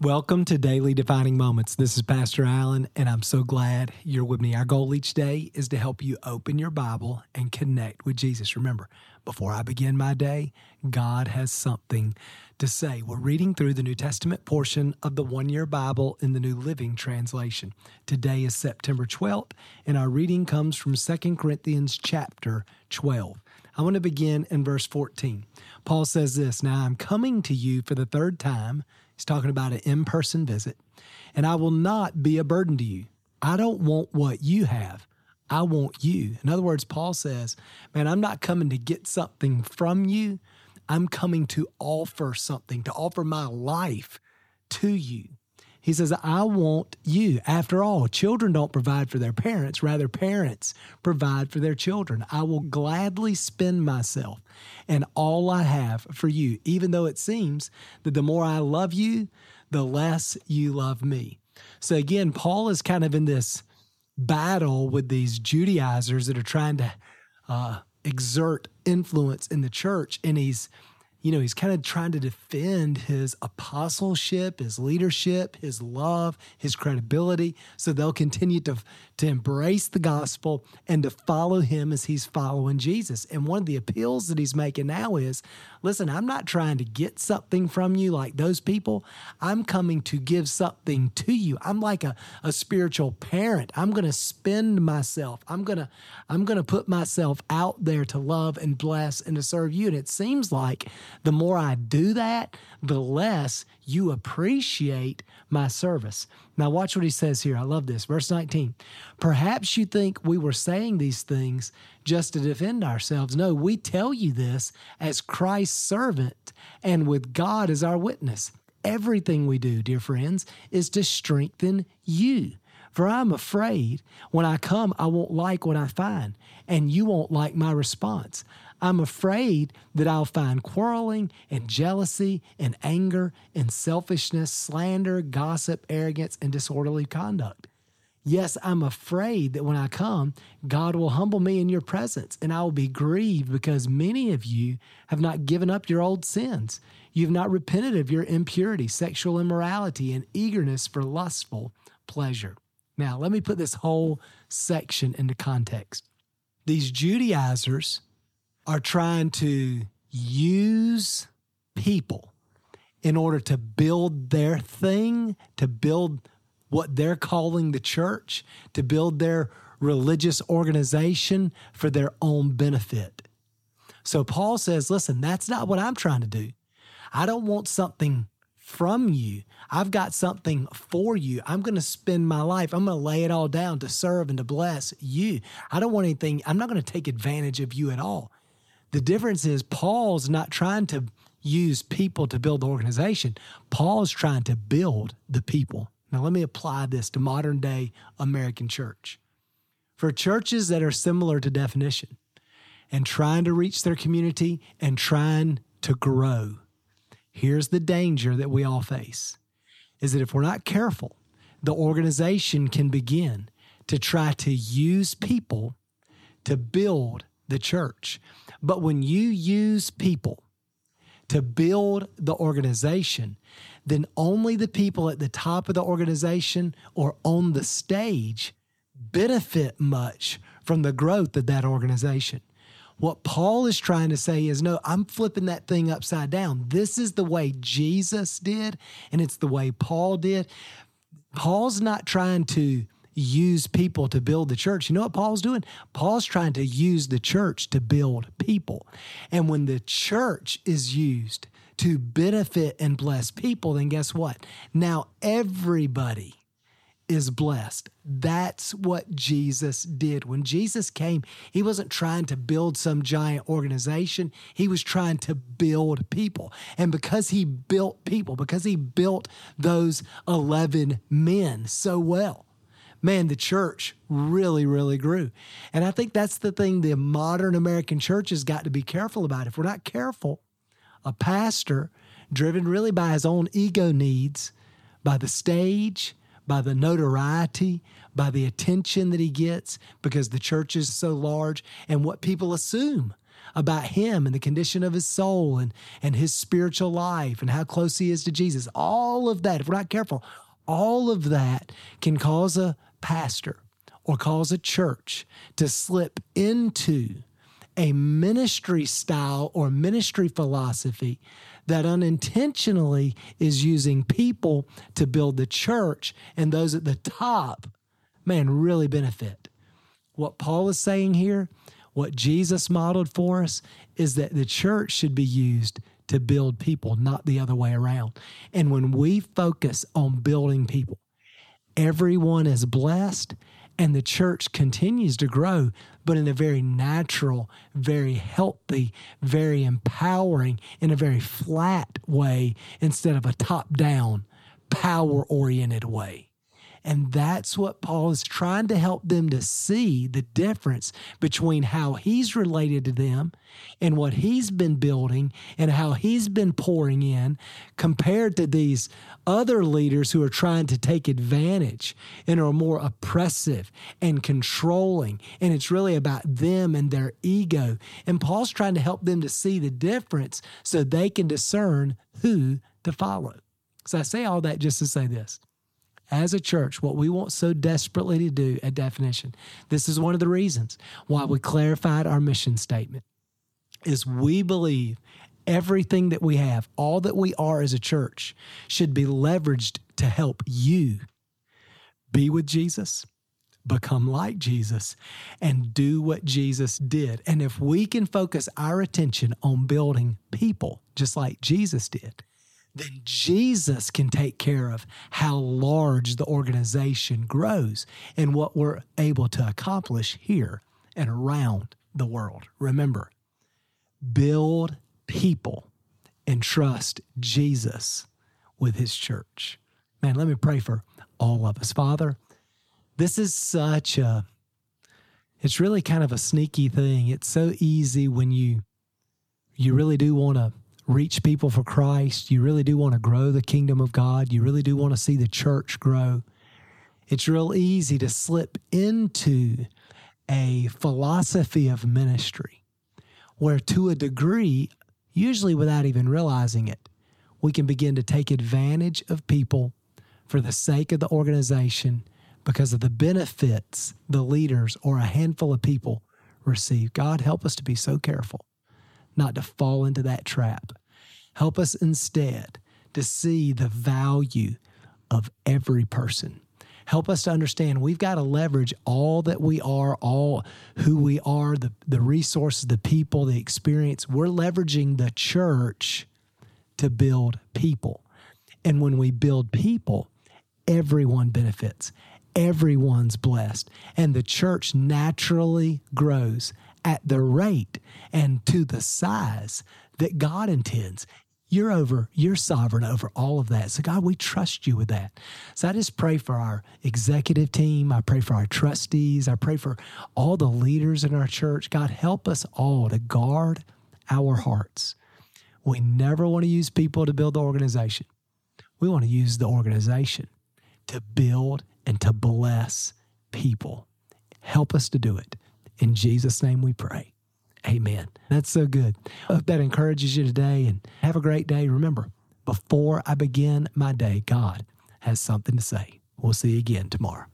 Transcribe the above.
Welcome to Daily Defining Moments. This is Pastor Allen, and I'm so glad you're with me. Our goal each day is to help you open your Bible and connect with Jesus. Remember, before I begin my day, God has something to say. We're reading through the New Testament portion of the one year Bible in the New Living Translation. Today is September 12th, and our reading comes from 2 Corinthians chapter 12. I want to begin in verse 14. Paul says this Now I'm coming to you for the third time He's talking about an in person visit. And I will not be a burden to you. I don't want what you have. I want you. In other words, Paul says, Man, I'm not coming to get something from you. I'm coming to offer something, to offer my life to you. He says, I want you. After all, children don't provide for their parents, rather, parents provide for their children. I will gladly spend myself and all I have for you, even though it seems that the more I love you, the less you love me. So again, Paul is kind of in this battle with these Judaizers that are trying to uh, exert influence in the church, and he's you know, he's kind of trying to defend his apostleship, his leadership, his love, his credibility. So they'll continue to, to embrace the gospel and to follow him as he's following Jesus. And one of the appeals that he's making now is listen, I'm not trying to get something from you like those people. I'm coming to give something to you. I'm like a, a spiritual parent. I'm going to spend myself. I'm going to I'm going to put myself out there to love and bless and to serve you. And it seems like the more I do that, the less you appreciate my service. Now, watch what he says here. I love this. Verse 19. Perhaps you think we were saying these things just to defend ourselves. No, we tell you this as Christ's servant and with God as our witness. Everything we do, dear friends, is to strengthen you. For I'm afraid when I come, I won't like what I find, and you won't like my response. I'm afraid that I'll find quarreling and jealousy and anger and selfishness, slander, gossip, arrogance, and disorderly conduct. Yes, I'm afraid that when I come, God will humble me in your presence, and I will be grieved because many of you have not given up your old sins. You've not repented of your impurity, sexual immorality, and eagerness for lustful pleasure. Now, let me put this whole section into context. These Judaizers are trying to use people in order to build their thing, to build what they're calling the church, to build their religious organization for their own benefit. So Paul says, listen, that's not what I'm trying to do. I don't want something from you. I've got something for you. I'm going to spend my life, I'm going to lay it all down to serve and to bless you. I don't want anything, I'm not going to take advantage of you at all. The difference is Paul's not trying to use people to build the organization. Paul's trying to build the people. Now, let me apply this to modern day American church. For churches that are similar to definition and trying to reach their community and trying to grow, here's the danger that we all face is that if we're not careful, the organization can begin to try to use people to build the church. But when you use people to build the organization, then only the people at the top of the organization or on the stage benefit much from the growth of that organization. What Paul is trying to say is no, I'm flipping that thing upside down. This is the way Jesus did, and it's the way Paul did. Paul's not trying to use people to build the church. You know what Paul's doing? Paul's trying to use the church to build people. And when the church is used to benefit and bless people, then guess what? Now everybody is blessed. That's what Jesus did. When Jesus came, he wasn't trying to build some giant organization, he was trying to build people. And because he built people, because he built those 11 men so well, man, the church really, really grew. And I think that's the thing the modern American church has got to be careful about. If we're not careful, a pastor driven really by his own ego needs, by the stage, by the notoriety, by the attention that he gets because the church is so large and what people assume about him and the condition of his soul and, and his spiritual life and how close he is to Jesus. All of that, if we're not careful, all of that can cause a pastor or cause a church to slip into a ministry style or ministry philosophy that unintentionally is using people to build the church and those at the top, man, really benefit. What Paul is saying here, what Jesus modeled for us, is that the church should be used to build people, not the other way around. And when we focus on building people, everyone is blessed and the church continues to grow, but in a very natural, very healthy, very empowering, in a very flat way instead of a top down, power oriented way. And that's what Paul is trying to help them to see the difference between how he's related to them and what he's been building and how he's been pouring in compared to these other leaders who are trying to take advantage and are more oppressive and controlling. And it's really about them and their ego. And Paul's trying to help them to see the difference so they can discern who to follow. So I say all that just to say this as a church, what we want so desperately to do at Definition, this is one of the reasons why we clarified our mission statement, is we believe everything that we have, all that we are as a church, should be leveraged to help you be with Jesus, become like Jesus, and do what Jesus did. And if we can focus our attention on building people, just like Jesus did, then Jesus can take care of how large the organization grows and what we're able to accomplish here and around the world. Remember, build people and trust Jesus with his church. Man, let me pray for all of us. Father, this is such a it's really kind of a sneaky thing. It's so easy when you you really do want to reach people for Christ, you really do want to grow the kingdom of God, you really do want to see the church grow, it's real easy to slip into a philosophy of ministry where, to a degree, usually without even realizing it, we can begin to take advantage of people for the sake of the organization because of the benefits the leaders or a handful of people receive. God, help us to be so careful not to fall into that trap. Help us instead to see the value of every person. Help us to understand we've got to leverage all that we are, all who we are, the, the resources, the people, the experience. We're leveraging the church to build people. And when we build people, everyone benefits, everyone's blessed, and the church naturally grows at the rate and to the size that God intends. You're over, you're sovereign over all of that. So, God, we trust you with that. So, I just pray for our executive team. I pray for our trustees. I pray for all the leaders in our church. God, help us all to guard our hearts. We never want to use people to build the organization, we want to use the organization to build and to bless people. Help us to do it. In Jesus' name we pray. Amen. That's so good. I hope that encourages you today and have a great day. Remember, before I begin my day, God has something to say. We'll see you again tomorrow.